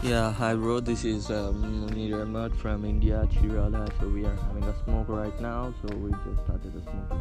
Yeah, hi bro. This is um, Munir Ahmad from India, Chirala. So we are having a smoke right now. So we just started a smoking. The smoke.